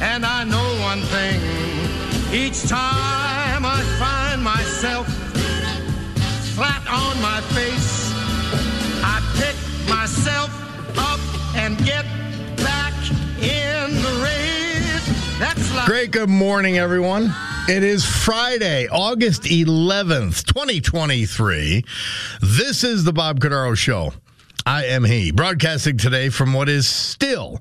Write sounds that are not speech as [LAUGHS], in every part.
And I know one thing. Each time I find myself flat on my face, I pick myself up and get back in the race. That's like Great good morning, everyone. It is Friday, August 11th, 2023. This is the Bob Cordaro Show. I am he, broadcasting today from what is still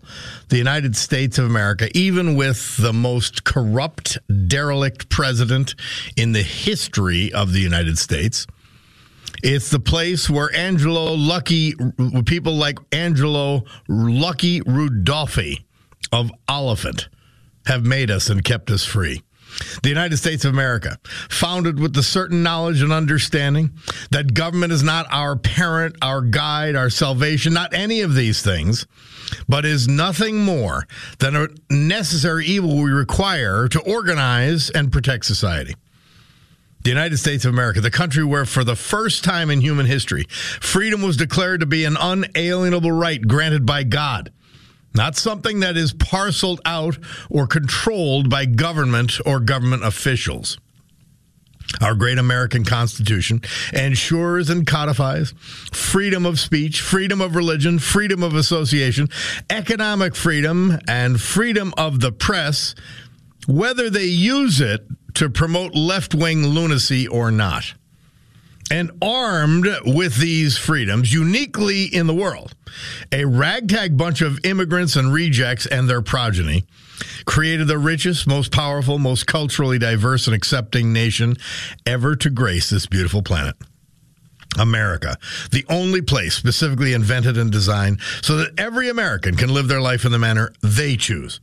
the United States of America, even with the most corrupt, derelict president in the history of the United States. It's the place where Angelo Lucky, people like Angelo Lucky Rudolphi of Olyphant have made us and kept us free. The United States of America, founded with the certain knowledge and understanding that government is not our parent, our guide, our salvation, not any of these things, but is nothing more than a necessary evil we require to organize and protect society. The United States of America, the country where, for the first time in human history, freedom was declared to be an unalienable right granted by God not something that is parceled out or controlled by government or government officials. Our great American Constitution ensures and codifies freedom of speech, freedom of religion, freedom of association, economic freedom, and freedom of the press, whether they use it to promote left wing lunacy or not. And armed with these freedoms, uniquely in the world, a ragtag bunch of immigrants and rejects and their progeny created the richest, most powerful, most culturally diverse and accepting nation ever to grace this beautiful planet. America, the only place specifically invented and designed so that every American can live their life in the manner they choose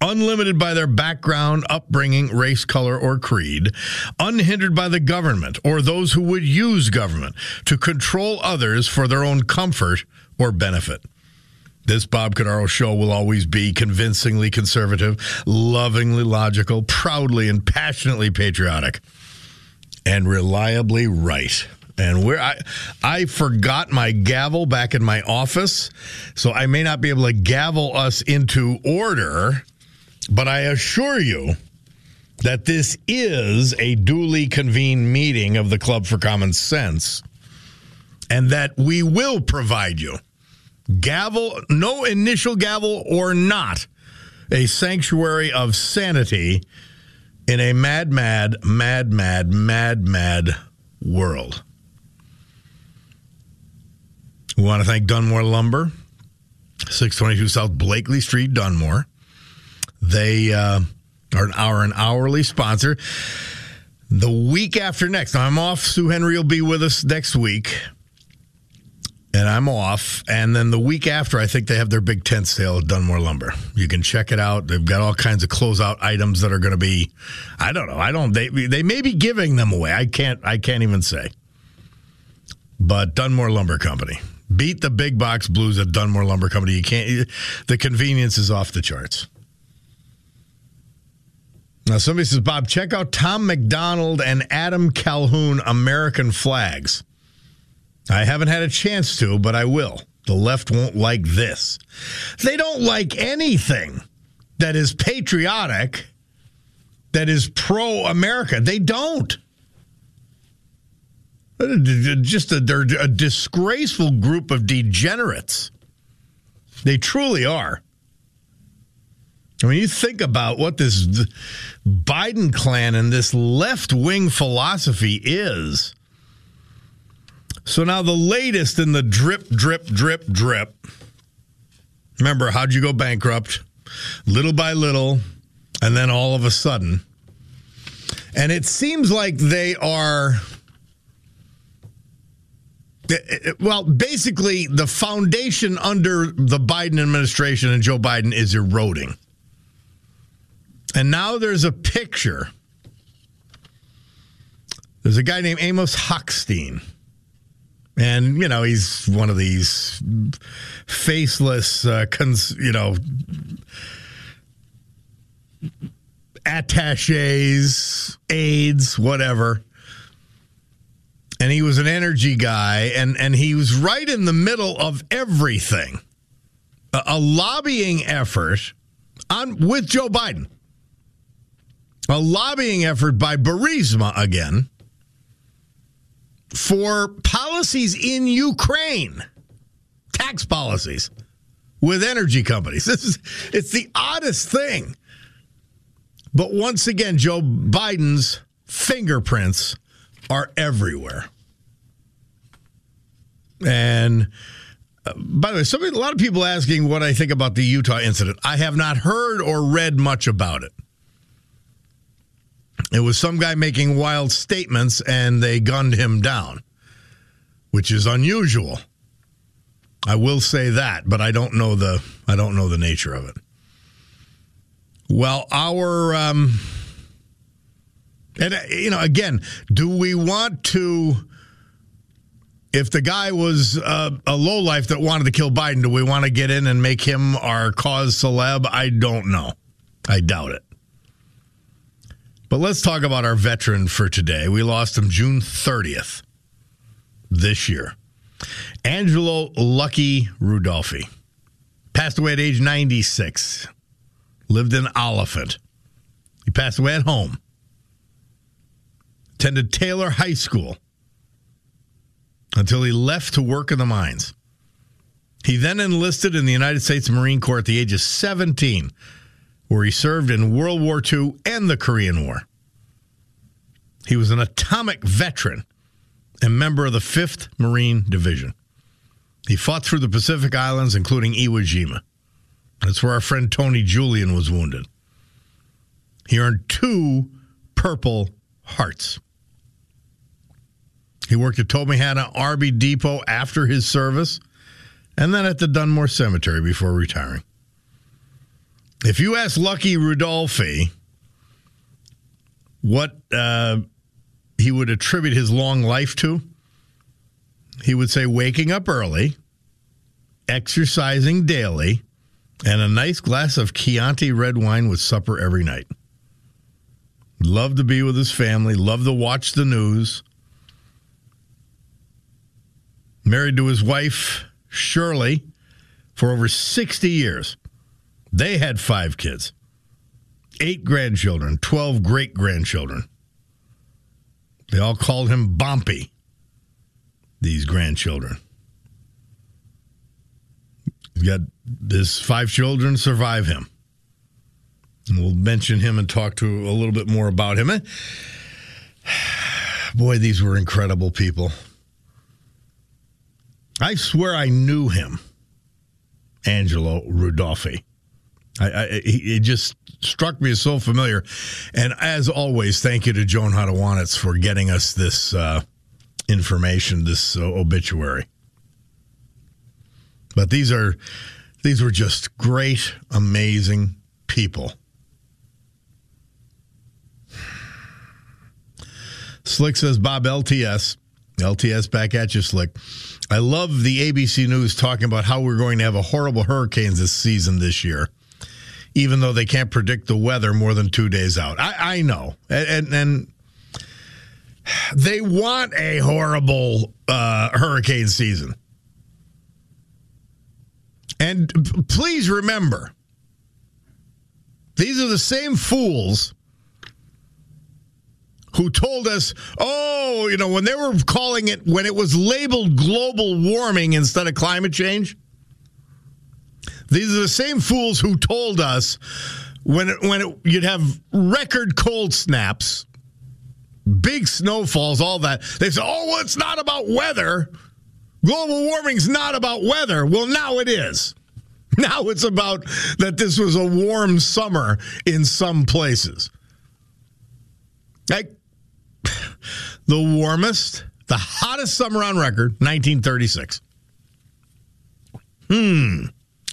unlimited by their background, upbringing, race, color, or creed, unhindered by the government or those who would use government to control others for their own comfort or benefit. This Bob Cordaro show will always be convincingly conservative, lovingly logical, proudly and passionately patriotic, and reliably right. And where I I forgot my gavel back in my office, so I may not be able to gavel us into order. But I assure you that this is a duly convened meeting of the Club for Common Sense. and that we will provide you gavel, no initial gavel or not, a sanctuary of sanity in a mad, mad, mad, mad, mad, mad world. We want to thank Dunmore Lumber, 622 South Blakely Street, Dunmore. They uh, are an hour an hourly sponsor. The week after next, I'm off. Sue Henry will be with us next week and I'm off. And then the week after, I think they have their big tent sale at Dunmore Lumber. You can check it out. They've got all kinds of closeout items that are going to be. I don't know. I don't. They they may be giving them away. I can't. I can't even say. But Dunmore Lumber Company beat the big box blues at Dunmore Lumber Company. You can't. The convenience is off the charts. Now somebody says, Bob, check out Tom MacDonald and Adam Calhoun American flags. I haven't had a chance to, but I will. The left won't like this. They don't like anything that is patriotic, that is pro America. They don't. Just a, they're a disgraceful group of degenerates. They truly are. I mean, you think about what this Biden clan and this left wing philosophy is. So now the latest in the drip, drip, drip, drip. Remember, how'd you go bankrupt? Little by little, and then all of a sudden. And it seems like they are. Eh, eh, eh, well, basically, the foundation under the Biden administration and Joe Biden is eroding. And now there's a picture. There's a guy named Amos Hochstein. And, you know, he's one of these faceless, uh, cons- you know, attaches, aides, whatever. And he was an energy guy, and, and he was right in the middle of everything. A, a lobbying effort on with Joe Biden. A lobbying effort by Burisma again for policies in Ukraine, tax policies with energy companies. [LAUGHS] This is it's the oddest thing. But once again, Joe Biden's fingerprints are everywhere. And uh, by the way, somebody, a lot of people asking what I think about the Utah incident. I have not heard or read much about it. It was some guy making wild statements and they gunned him down, which is unusual. I will say that, but I don't know the I don't know the nature of it. Well, our um and uh, you know again, do we want to if the guy was uh, a lowlife that wanted to kill Biden, do we want to get in and make him our cause celeb? I don't know. I doubt it. But let's talk about our veteran for today. We lost him June 30th this year. Angelo Lucky Rudolphi passed away at age 96. Lived in Olyphant. He passed away at home. Attended Taylor High School until he left to work in the mines. He then enlisted in the United States Marine Corps at the age of 17 where he served in World War II and the Korean War. He was an atomic veteran and member of the 5th Marine Division. He fought through the Pacific Islands, including Iwo Jima. That's where our friend Tony Julian was wounded. He earned two Purple Hearts. He worked at Tobyhanna Army Depot after his service and then at the Dunmore Cemetery before retiring. If you ask Lucky Rudolphi what uh, he would attribute his long life to, he would say waking up early, exercising daily, and a nice glass of Chianti red wine with supper every night. Loved to be with his family, loved to watch the news. Married to his wife, Shirley, for over 60 years. They had five kids, eight grandchildren, 12 great grandchildren. They all called him Bompy. these grandchildren. He's got his five children survive him. And we'll mention him and talk to a little bit more about him. [SIGHS] Boy, these were incredible people. I swear I knew him, Angelo Rudolphi. I, I, it just struck me as so familiar. And as always, thank you to Joan Hadawanitz for getting us this uh, information, this uh, obituary. But these are these were just great, amazing people. Slick says Bob LTS. LTS back at you, Slick. I love the ABC News talking about how we're going to have a horrible hurricanes this season this year, even though they can't predict the weather more than two days out. I, I know. And, and, and they want a horrible uh, hurricane season. And please remember, these are the same fools who told us, oh, you know, when they were calling it, when it was labeled global warming instead of climate change, these are the same fools who told us when it, when it, you'd have record cold snaps, big snowfalls, all that. They say, oh, well, it's not about weather. Global warming's not about weather. Well, now it is. [LAUGHS] Now it's about that this was a warm summer in some places. Like [LAUGHS] the warmest, the hottest summer on record, 1936. Hmm.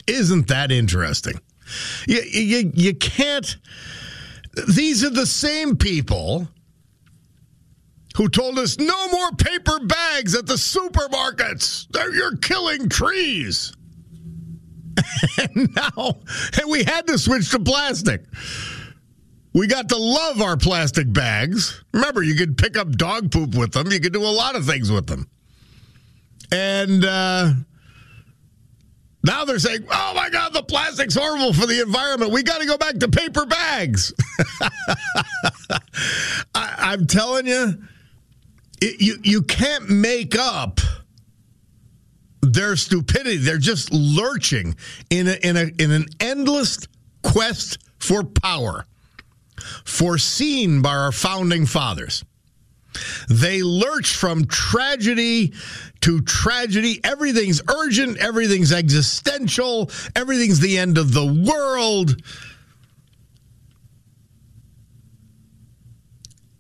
Isn't that interesting? You, you, you can't. These are the same people who told us no more paper bags at the supermarkets. You're killing trees. [LAUGHS] and now, and we had to switch to plastic. We got to love our plastic bags. Remember, you could pick up dog poop with them. You could do a lot of things with them. And uh, now they're saying, oh my God, the plastic's horrible for the environment. We got to go back to paper bags. [LAUGHS] I, I'm telling you, it, you, you can't make up their stupidity. They're just lurching in a, in a in an endless quest for power, foreseen by our founding fathers. They lurch from tragedy to tragedy. Everything's urgent, everything's existential, everything's the end of the world.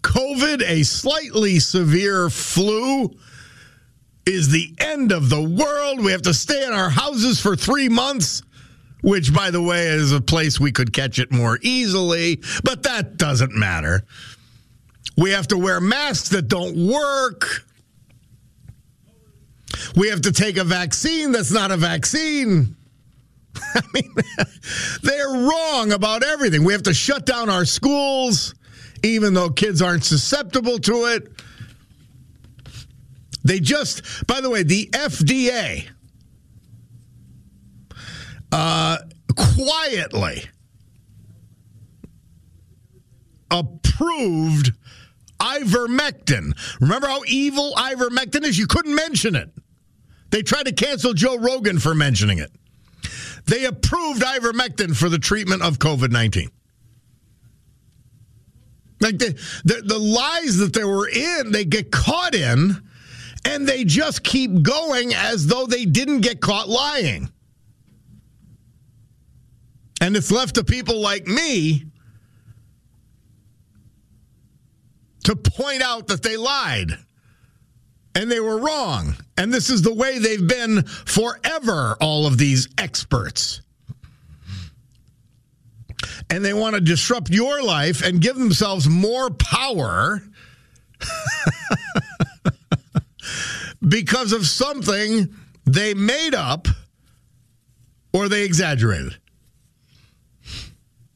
COVID, a slightly severe flu, is the end of the world. We have to stay in our houses for three months, which, by the way, is a place we could catch it more easily, but that doesn't matter. We have to wear masks that don't work. We have to take a vaccine that's not a vaccine. [LAUGHS] I mean, [LAUGHS] they're wrong about everything. We have to shut down our schools, even though kids aren't susceptible to it. They just, by the way, the FDA uh, quietly approved ivermectin. Remember how evil ivermectin is? You couldn't mention it. They tried to cancel Joe Rogan for mentioning it. They approved ivermectin for the treatment of COVID 19. Like the, the, the lies that they were in, they get caught in, and they just keep going as though they didn't get caught lying. And it's left to people like me to point out that they lied and they were wrong. And this is the way they've been forever, all of these experts. And they want to disrupt your life and give themselves more power [LAUGHS] because of something they made up or they exaggerated.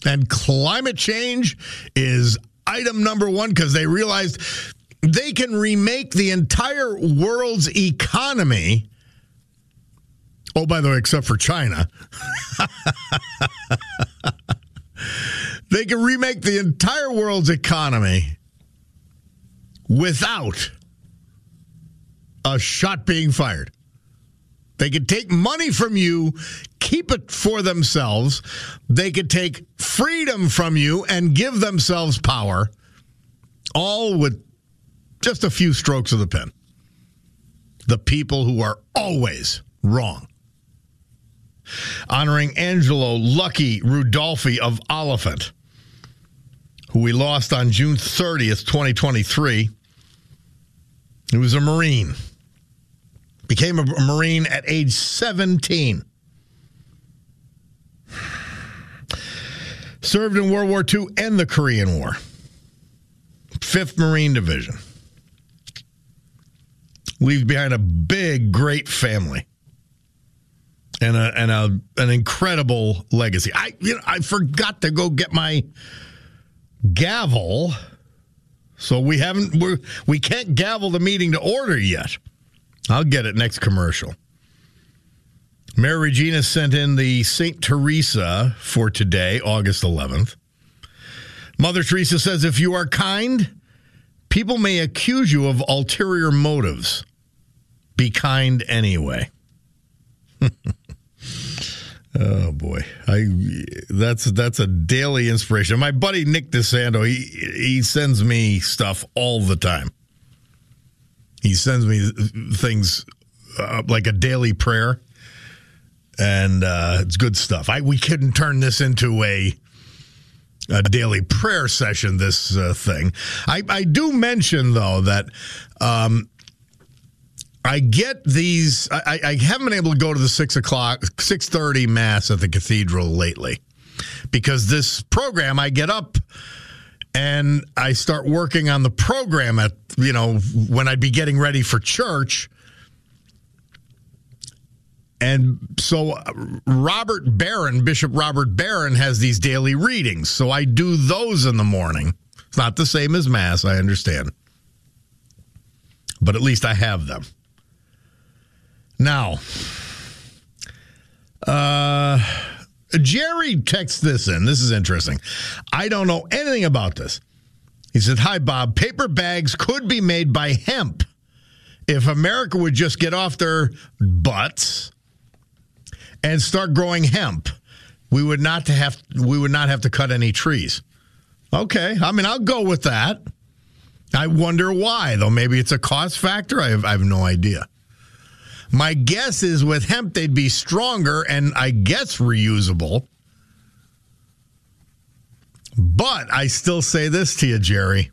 And climate change is item number one because they realized they can remake the entire world's economy. Oh, by the way, except for China. [LAUGHS] they can remake the entire world's economy without a shot being fired. They could take money from you, keep it for themselves. They could take freedom from you and give themselves power, all with just a few strokes of the pen. The people who are always wrong. Honoring Angelo Lucky Rudolphi of Olyphant, who we lost on June 30th, 2023. He was a Marine. Became a Marine at age 17. Served in World War II and the Korean War. 5th Marine Division. Leaves behind a big, great family. And a and a an incredible legacy. I you know I forgot to go get my gavel. So we haven't we're, we can't gavel the meeting to order yet. I'll get it next commercial. Mayor Regina sent in the St. Teresa for today, August 11th. Mother Teresa says if you are kind, people may accuse you of ulterior motives. Be kind anyway. [LAUGHS] oh boy. I that's that's a daily inspiration. My buddy Nick DeSanto, he he sends me stuff all the time. He sends me things uh, like a daily prayer, and uh, it's good stuff. I we couldn't turn this into a a daily prayer session. This uh, thing, I I do mention though that. Um, I get these. I, I haven't been able to go to the six o'clock, six thirty mass at the cathedral lately, because this program I get up and I start working on the program at you know when I'd be getting ready for church. And so uh, Robert Barron, Bishop Robert Barron has these daily readings. So I do those in the morning. It's not the same as mass, I understand. But at least I have them. Now, uh Jerry texts this in. This is interesting. I don't know anything about this. He said, Hi, Bob. Paper bags could be made by hemp if America would just get off their butts and start growing hemp. We would not have we would not have to cut any trees. Okay, I mean I'll go with that. I wonder why though. Maybe it's a cost factor. I have, I have no idea. My guess is with hemp, they'd be stronger and I guess reusable. But I still say this to you, Jerry.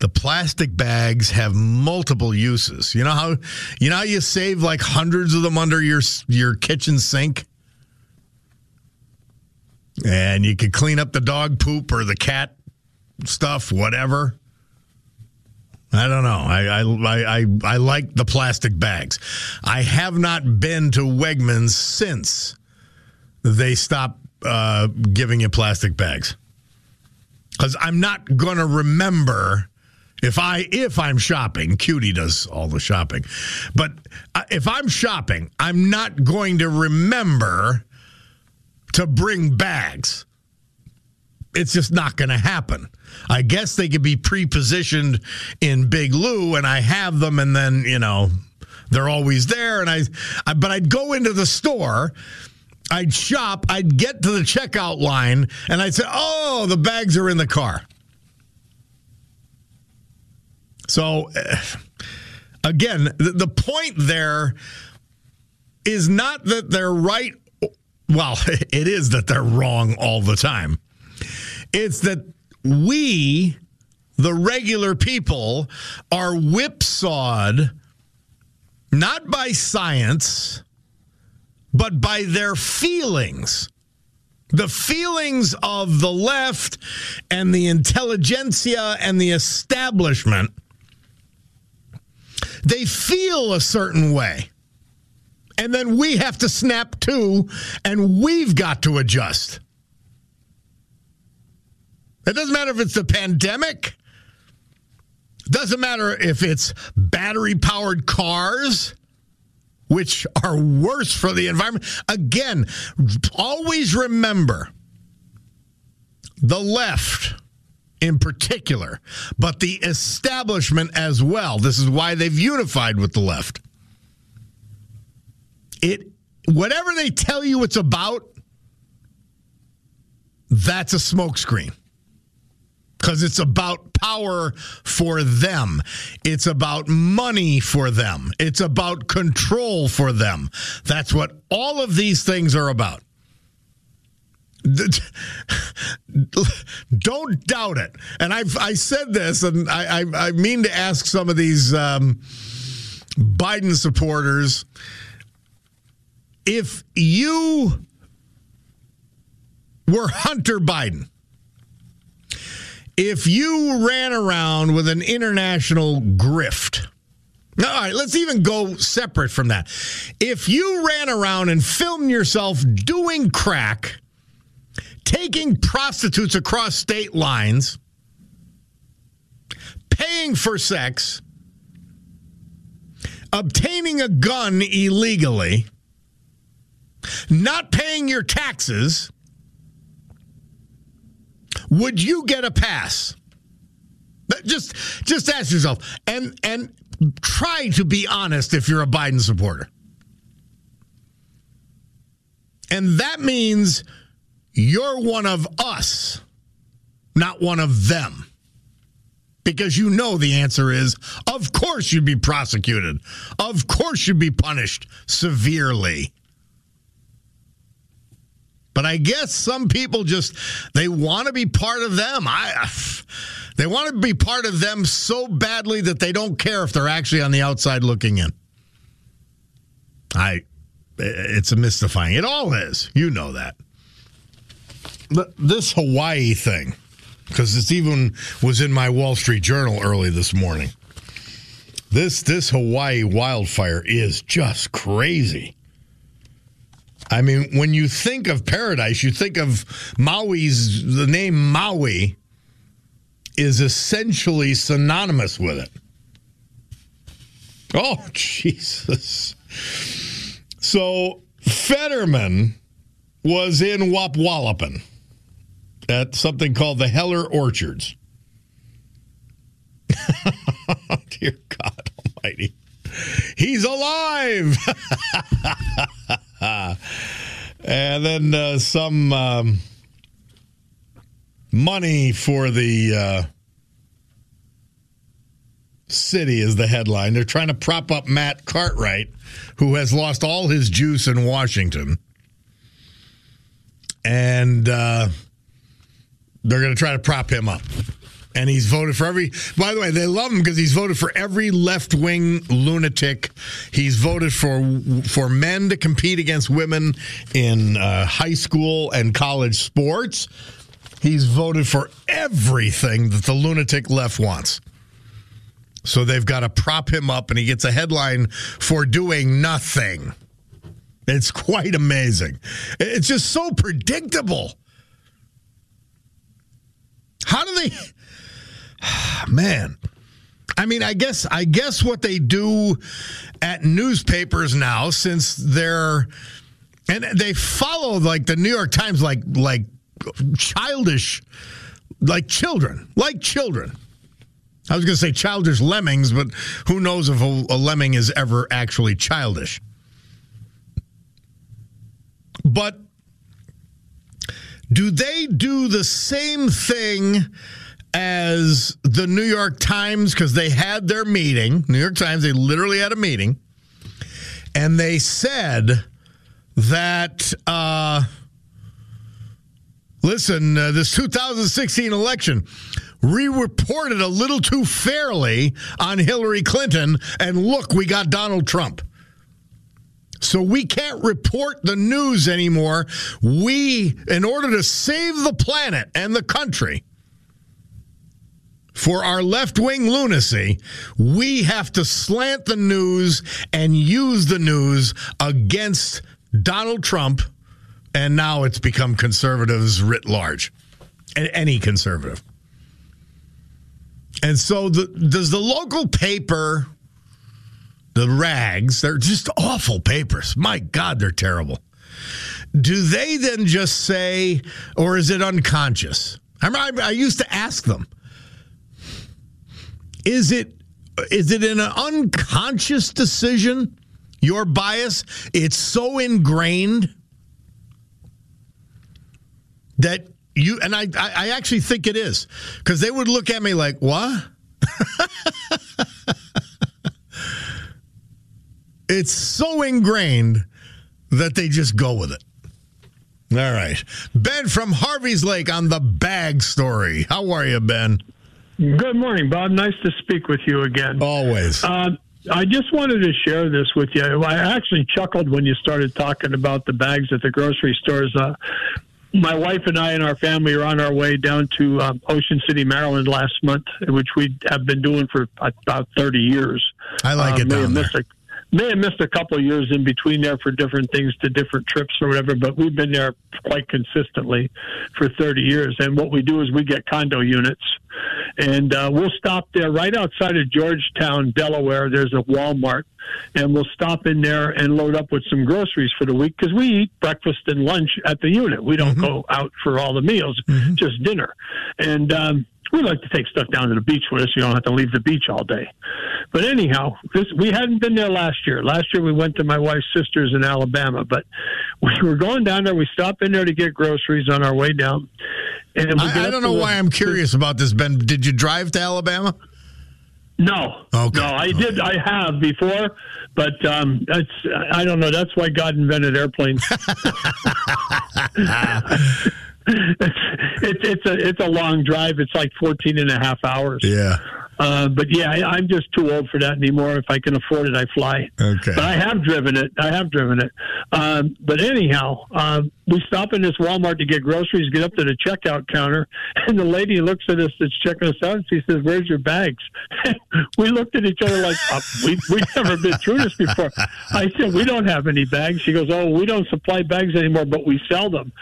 The plastic bags have multiple uses. You know how you know how you save like hundreds of them under your your kitchen sink? And you could clean up the dog poop or the cat stuff, whatever. I don't know. I I, I I like the plastic bags. I have not been to Wegmans since they stopped uh, giving you plastic bags because I'm not going to remember if I if I'm shopping. Cutie does all the shopping, but uh, if I'm shopping, I'm not going to remember to bring bags. It's just not going to happen. I guess they could be pre-positioned in Big Lou, and I have them, and then you know they're always there. And I, I but I'd go into the store. I'd shop, I'd get to the checkout line, and I'd say, Oh, the bags are in the car. So, uh, again, the, the point there is not that they're right. Well, [LAUGHS] it is that they're wrong all the time. It's that we, the regular people, are whipsawed not by science, but by their feelings. The feelings of the left and the intelligentsia and the establishment, they feel a certain way. And then we have to snap to, and we've got to adjust. It doesn't matter if it's the pandemic. Doesn't matter if it's battery powered cars, which are worse for the environment. Again, always remember the left in particular, but the establishment as well. This is why they've unified with the left. It whatever they tell you it's about, that's a smokescreen. Because it's about power for them. It's about money for them. It's about control for them. That's what all of these things are about. [LAUGHS] Don't doubt it. And I've I said this, and I I, I mean to ask some of these um, Biden supporters if you were Hunter Biden, if you ran around with an international grift. All right, let's even go separate from that. If you ran around and filmed yourself doing crack, taking prostitutes across state lines, paying for sex, obtaining a gun illegally, not paying your taxes, would you get a pass? Just just ask yourself and and try to be honest if you're a Biden supporter. And that means you're one of us, not one of them. Because you know the answer is, of course you'd be prosecuted. Of course you'd be punished severely. But I guess some people just they want to be part of them. I they want to be part of them so badly that they don't care if they're actually on the outside looking in. I it's a mystifying. It all is. You know that. This Hawaii thing because it's even was in my Wall Street Journal early this morning. This this Hawaii wildfire is just crazy. I mean, when you think of paradise, you think of Maui's, the name Maui is essentially synonymous with it. Oh, [LAUGHS] Jesus. So Fetterman was in Wapwallopen at something called the Heller Orchards. [LAUGHS] Dear God Almighty. He's alive. [LAUGHS] and then uh, some um, money for the uh, city is the headline. They're trying to prop up Matt Cartwright, who has lost all his juice in Washington. And uh, they're going to try to prop him up and he's voted for every. By the way, they love him because he's voted for every left wing lunatic. He's voted for for men to compete against women in uh, high school and college sports. He's voted for everything that the lunatic left wants. So they've got to prop him up, and he gets a headline for doing nothing. It's quite amazing. It's just so predictable. How do they? [SIGHS] Man. I mean, I guess I guess what they do at newspapers now, since they're and they follow like the New York Times, like like childish, like children, like children. I was going to say childish lemmings, but who knows if a, a lemming is ever actually childish. But do they do the same thing as the New York Times because they had their meeting. New York Times, they literally had a meeting, and they said that. Uh, listen, uh, this 2016 election re-reported a little too fairly on Hillary Clinton, and look, we got Donald Trump. So we can't report the news anymore. We, in order to save the planet and the country, for our left wing lunacy, we have to slant the news and use the news against Donald Trump. And now it's become conservatives writ large, and any conservative. And so, the, does the local paper, the rags, they're just awful papers. My God, they're terrible. Do they then just say, or is it unconscious? I, I, used to ask them, is it is it an unconscious decision? Your bias, it's so ingrained that you and I, I actually think it is because they would look at me like, what? [LAUGHS] it's so ingrained that they just go with it. All right. Ben from Harvey's Lake on the bag story. How are you, Ben? Good morning, Bob. Nice to speak with you again. Always. Uh, I just wanted to share this with you. I actually chuckled when you started talking about the bags at the grocery stores. Uh, my wife and I and our family are on our way down to um, Ocean City, Maryland last month, which we have been doing for about 30 years. I like Uh, it down there. a- may have missed a couple of years in between there for different things to different trips or whatever, but we've been there quite consistently for 30 years. And what we do is we get condo units, and uh, we'll stop there right outside of Georgetown, Delaware. There's a Walmart, and we'll stop in there and load up with some groceries for the week because we eat breakfast and lunch at the unit. We don't go out for all the meals, just dinner. And um, we like to take stuff down to the beach with us. You don't have to leave the beach all day. But anyhow, this, we hadn't been there last year. Last year we went to my wife's sister's in Alabama, but [LAUGHS] we were going down there. We stopped in there to get groceries on our way down. And I, I don't know the- why I'm curious about this, Ben. Did you drive to Alabama? No, Okay. no, I did. I have before, but um, that's I don't know. That's why God invented airplanes. [LAUGHS] [LAUGHS] [LAUGHS] it's, it's a it's a long drive. It's like 14 and a half hours. Yeah. Uh, but yeah, I, I'm just too old for that anymore. If I can afford it, I fly. Okay. But I have driven it. I have driven it. Um, but anyhow, um, we stop in this Walmart to get groceries, get up to the checkout counter, [LAUGHS] and the lady looks at us that's checking us out, and she says, "Where's your bags?" [LAUGHS] we looked at each other like, uh, we, we've never been through this before. I said, "We don't have any bags." She goes, "Oh, we don't supply bags anymore, but we sell them.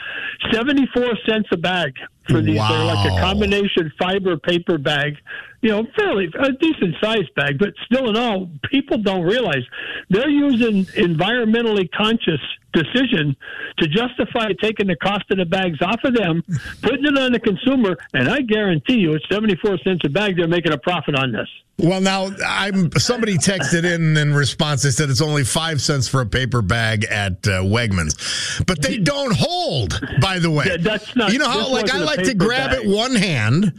Seventy-four cents a bag." For these, they're like a combination fiber paper bag, you know, fairly a decent sized bag, but still in all, people don't realize. They're using environmentally conscious decision to justify taking the cost of the bags off of them, putting it on the consumer, and I guarantee you, it's seventy four cents a bag. They're making a profit on this. Well, now I'm somebody texted in in response. They said it's only five cents for a paper bag at uh, Wegmans, but they don't hold. By the way, Yeah, that's not- You know how like I like to grab bag. it one hand,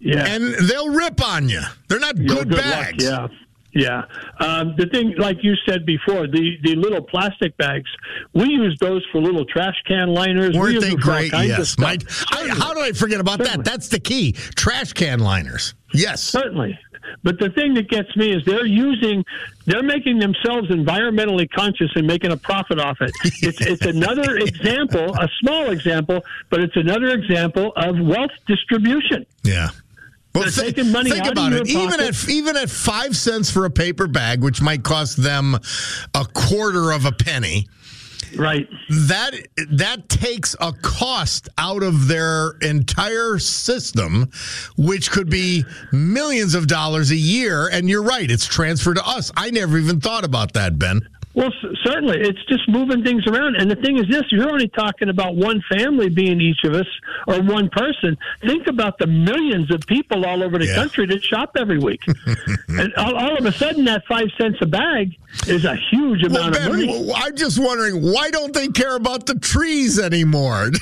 Yeah, and they'll rip on you. They're not good, luck, bags. Yeah. Yeah. Um, the thing, like you said before, the, the little plastic bags, we use those for little trash can liners. Weren't they them for all great? Yes. My, I, how do I forget about Certainly. that? That's the key. Trash can liners. Yes. Certainly. But the thing that gets me is they're using, they're making themselves environmentally conscious and making a profit off it. [LAUGHS] It's, it's another example, a small example, but it's another example of wealth distribution. Yeah. Well, They're thi- taking money think about it. Even pocket. at even at five cents for a paper bag, which might cost them a quarter of a penny, Right. that that takes a cost out of their entire system, which could be millions of dollars a year. And you're right; it's transferred to us. I never even thought about that, Ben. Well, certainly, it's just moving things around. And the thing is, this you're only talking about one family being each of us or one person. Think about the millions of people all over the Yeah. country that shop every week. [LAUGHS] and all, all of a sudden, that five cents a bag is a huge Well, amount Ben, of money. I'm just wondering why don't they care about the trees anymore? [LAUGHS]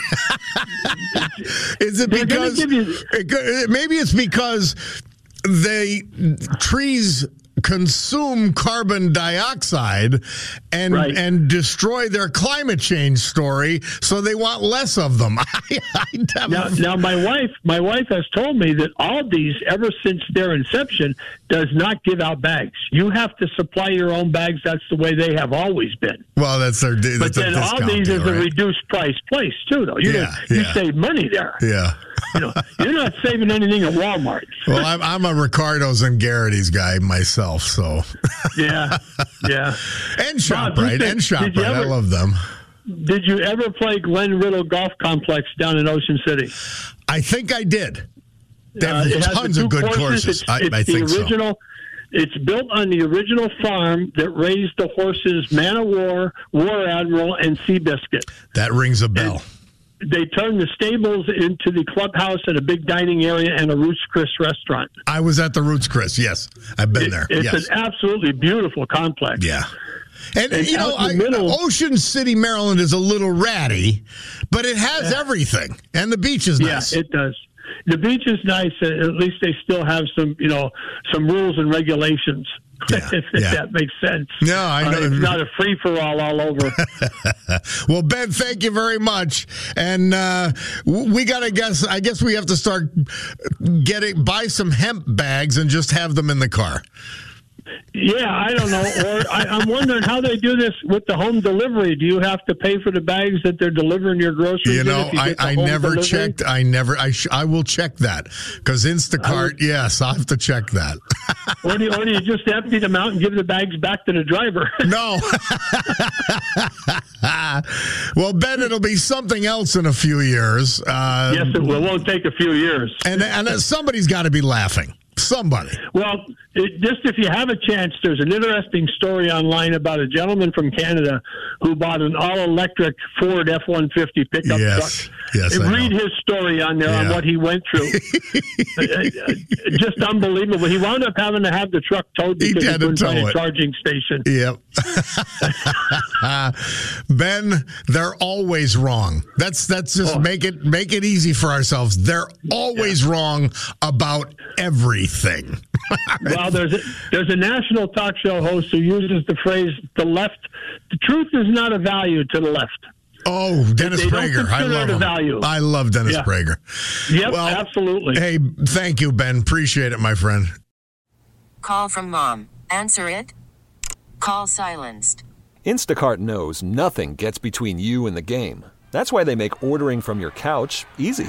Is it They're because you- maybe it's because they trees consume carbon dioxide and Right. and destroy their climate change story, so they want less of them. [LAUGHS] I, I Now, now, my wife, my wife has told me that Aldi's, ever since their inception, does not give out bags. You have to supply your own bags. That's the way they have always been. well, that's their that's But then Aldi's deal, is a reduced price place too, though. You Yeah, you yeah. save money there. yeah. You know, you're not [LAUGHS] saving anything at Walmart. Well, I'm, I'm a Ricardo's and Gerrity's guy myself, so Yeah, yeah. [LAUGHS] and Shoprite and Shoprite. I love them. Did you ever play Glen Riddle Golf Complex down in Ocean City? I think I did. Uh, it has tons the of good courses. courses. It's, I, it's I think the original. It's built on the original farm that raised the horses Man of War, War Admiral, and Seabiscuit. so. That rings a bell. they turned the stables into the clubhouse and a big dining area and a Ruth's Chris restaurant. I was at the Ruth's Chris. Yes, I've been there. It's yes. an absolutely beautiful complex. Yeah. And, And you know, out in the I, Ocean City, Maryland is a little ratty, but it has everything, and the beach is nice. Yeah, it does. The beach is nice. At least they still have some, you know, some rules and regulations. [LAUGHS] Yeah, if yeah. that makes sense. No, I Uh, it's not a free for all all over. [LAUGHS] well, Ben, thank you very much. And uh, we got to guess. I guess we have to start getting buy some hemp bags and just have them in the car. Yeah, I don't know. Or I, I'm wondering how they do this with the home delivery. Do you have to pay for the bags that they're delivering your groceries? You know, you I, I never delivery? checked. I never. I sh- I will check that because Instacart. Yes, I have to check that. [LAUGHS] Or do, you, or do you just empty them out and give the bags back to the driver? [LAUGHS] No. [LAUGHS] well, Ben, it'll be something else in a few years. Uh, yes, it will. It won't take a few years. and and somebody's got to be laughing. Somebody. Well, it, just if you have a chance, there's an interesting story online about a gentleman from Canada who bought an all-electric Ford F-150 pickup Yes. truck. Yes, read his story on there on what he went through. [LAUGHS] Just unbelievable. He wound up having to have the truck towed because he, to couldn't find a charging station. Yep. [LAUGHS] ben, they're always wrong. That's that's just Oh. make it make it easy for ourselves. They're always wrong about everything. [LAUGHS] well, there's a, there's a national talk show host who uses the phrase "the left." The truth is not a value to the left. Oh, Dennis Prager. I love him. value. I love Dennis Yeah. Prager. Yep, Well, absolutely. Hey, thank you, Ben. Appreciate it, my friend. Call from mom. Answer it. Call silenced. Instacart knows nothing gets between you and the game. That's why they make ordering from your couch easy.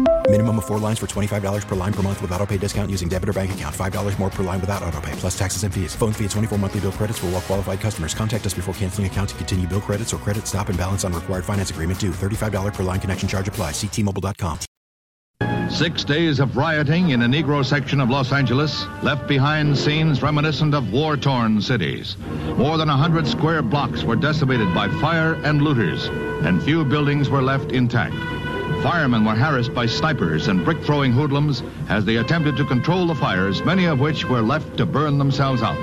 Minimum of four lines for $25 per line per month with auto pay discount using debit or bank account. $5 more per line without auto pay, plus taxes and fees. Phone fee at 24 monthly bill credits for all well qualified customers. Contact us before canceling account to continue bill credits or credit stop and balance on required finance agreement due. $35 per line connection charge applies. Ctmobile.com. Six days of rioting in a Negro section of Los Angeles left behind scenes reminiscent of war torn cities. More than a hundred square blocks were decimated by fire and looters, and few buildings were left intact. Firemen were harassed by snipers and brick throwing hoodlums as they attempted to control the fires, many of which were left to burn themselves out.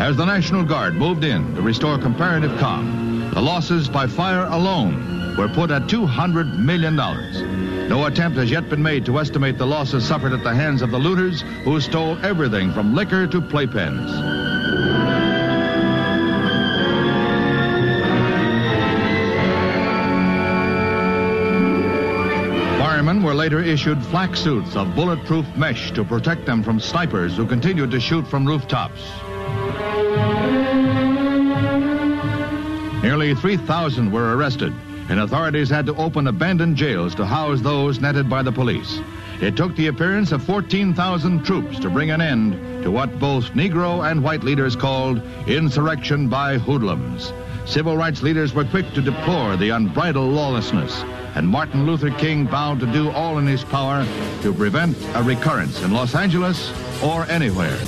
As the National Guard moved in to restore comparative calm, the losses by fire alone were put at $200 million. No attempt has yet been made to estimate the losses suffered at the hands of the looters who stole everything from liquor to playpens. Were later issued flak suits of bulletproof mesh to protect them from snipers who continued to shoot from rooftops. Nearly 3,000 were arrested, and authorities had to open abandoned jails to house those netted by the police. It took the appearance of 14,000 troops to bring an end to what both Negro and white leaders called insurrection by hoodlums. Civil rights leaders were quick to deplore the unbridled lawlessness, and Martin Luther King vowed to do all in his power to prevent a recurrence in Los Angeles or anywhere.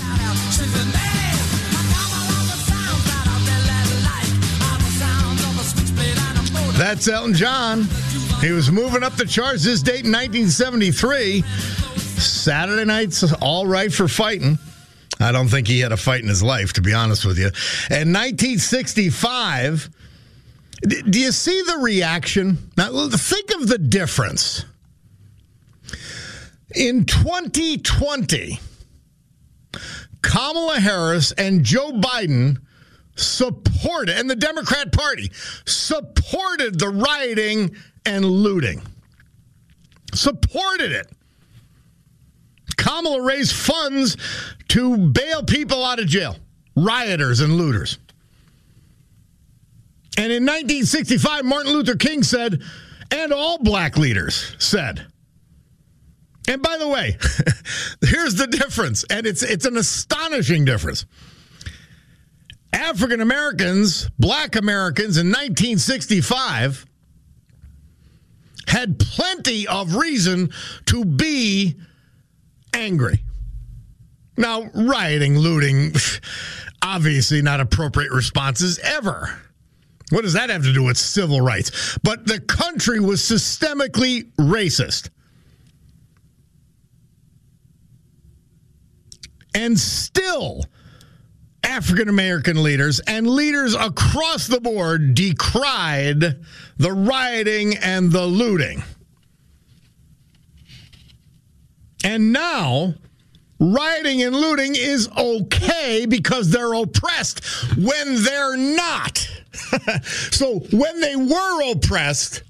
That's Elton John. He was moving up the charts this date in 1973. Saturday night's all right for fighting. I don't think he had a fight in his life, to be honest with you. In 1965, d- do you see the reaction? Now, think of the difference. In 2020, Kamala Harris and Joe Biden supported, and the Democrat Party supported the rioting and looting. Supported it. Kamala raised funds to bail people out of jail, rioters and looters. And in 1965, Martin Luther King said, and all black leaders said. And by the way, [LAUGHS] here's the difference, and it's it's an astonishing difference. African Americans, black Americans in 1965 had plenty of reason to be angry. Now, rioting, looting, [LAUGHS] obviously not appropriate responses ever. What does that have to do with civil rights? But the country was systemically racist. And still, African American leaders and leaders across the board decried the rioting and the looting. And now, rioting and looting is okay because they're oppressed when they're not. [LAUGHS] so when they were oppressed,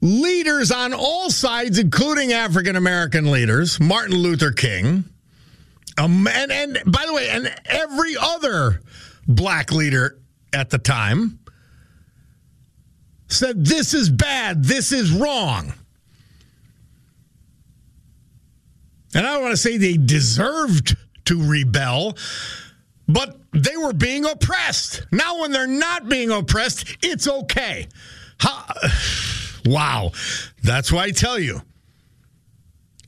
leaders on all sides, including African American leaders, Martin Luther King, um, and, and by the way, and every other black leader at the time said, This is bad, this is wrong. And I don't want to say they deserved to rebel, but they were being oppressed. Now, when they're not being oppressed, it's okay. How, [SIGHS] wow. That's why I tell you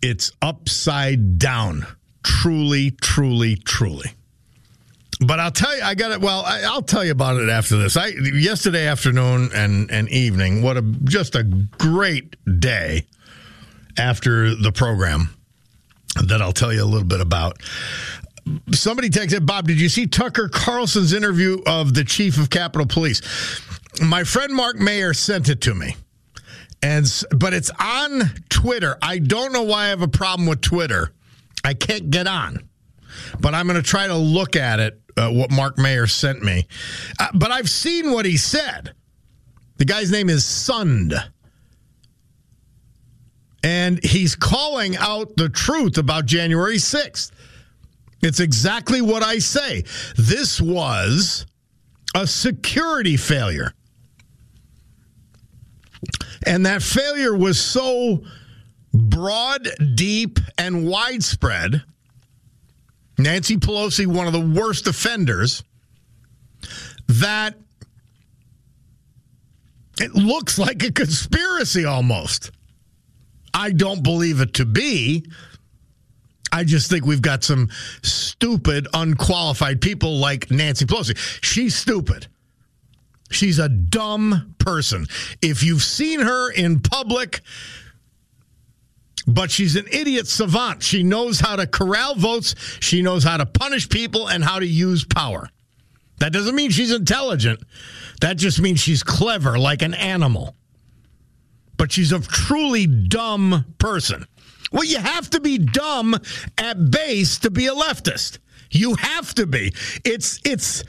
it's upside down. Truly, truly, truly. But I'll tell you, I got it. Well, I, will tell you about it after this. I yesterday afternoon and and evening. What a just a great day after the program that I'll tell you a little bit about. Somebody texted Bob. Did you see Tucker Carlson's interview of the chief of Capitol Police? My friend Mark Mayer sent it to me, and but it's on Twitter. I don't know why I have a problem with Twitter. I can't get on, but I'm going to try to look at it. Uh, what Mark Mayer sent me, uh, but I've seen what he said. The guy's name is Sund. And he's calling out the truth about January 6th. It's exactly what I say. This was a security failure. And that failure was so broad, deep, and widespread. Nancy Pelosi, one of the worst offenders, that it looks like a conspiracy almost. I don't believe it to be. I just think we've got some stupid, unqualified people like Nancy Pelosi. She's stupid. She's a dumb person. If you've seen her in public, but she's an idiot savant. She knows how to corral votes, she knows how to punish people, and how to use power. That doesn't mean she's intelligent. That just means she's clever, like an animal. But she's a truly dumb person. Well, you have to be dumb at base to be a leftist. You have to be. It's it's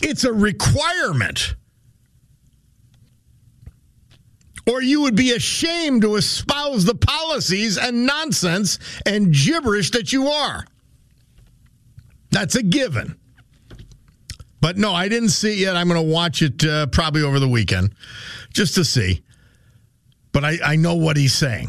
it's a requirement. Or you would be ashamed to espouse the policies and nonsense and gibberish that you are. That's a given. But no, I didn't see it yet. I'm going to watch it uh, probably over the weekend just to see. But I, I know what he's saying,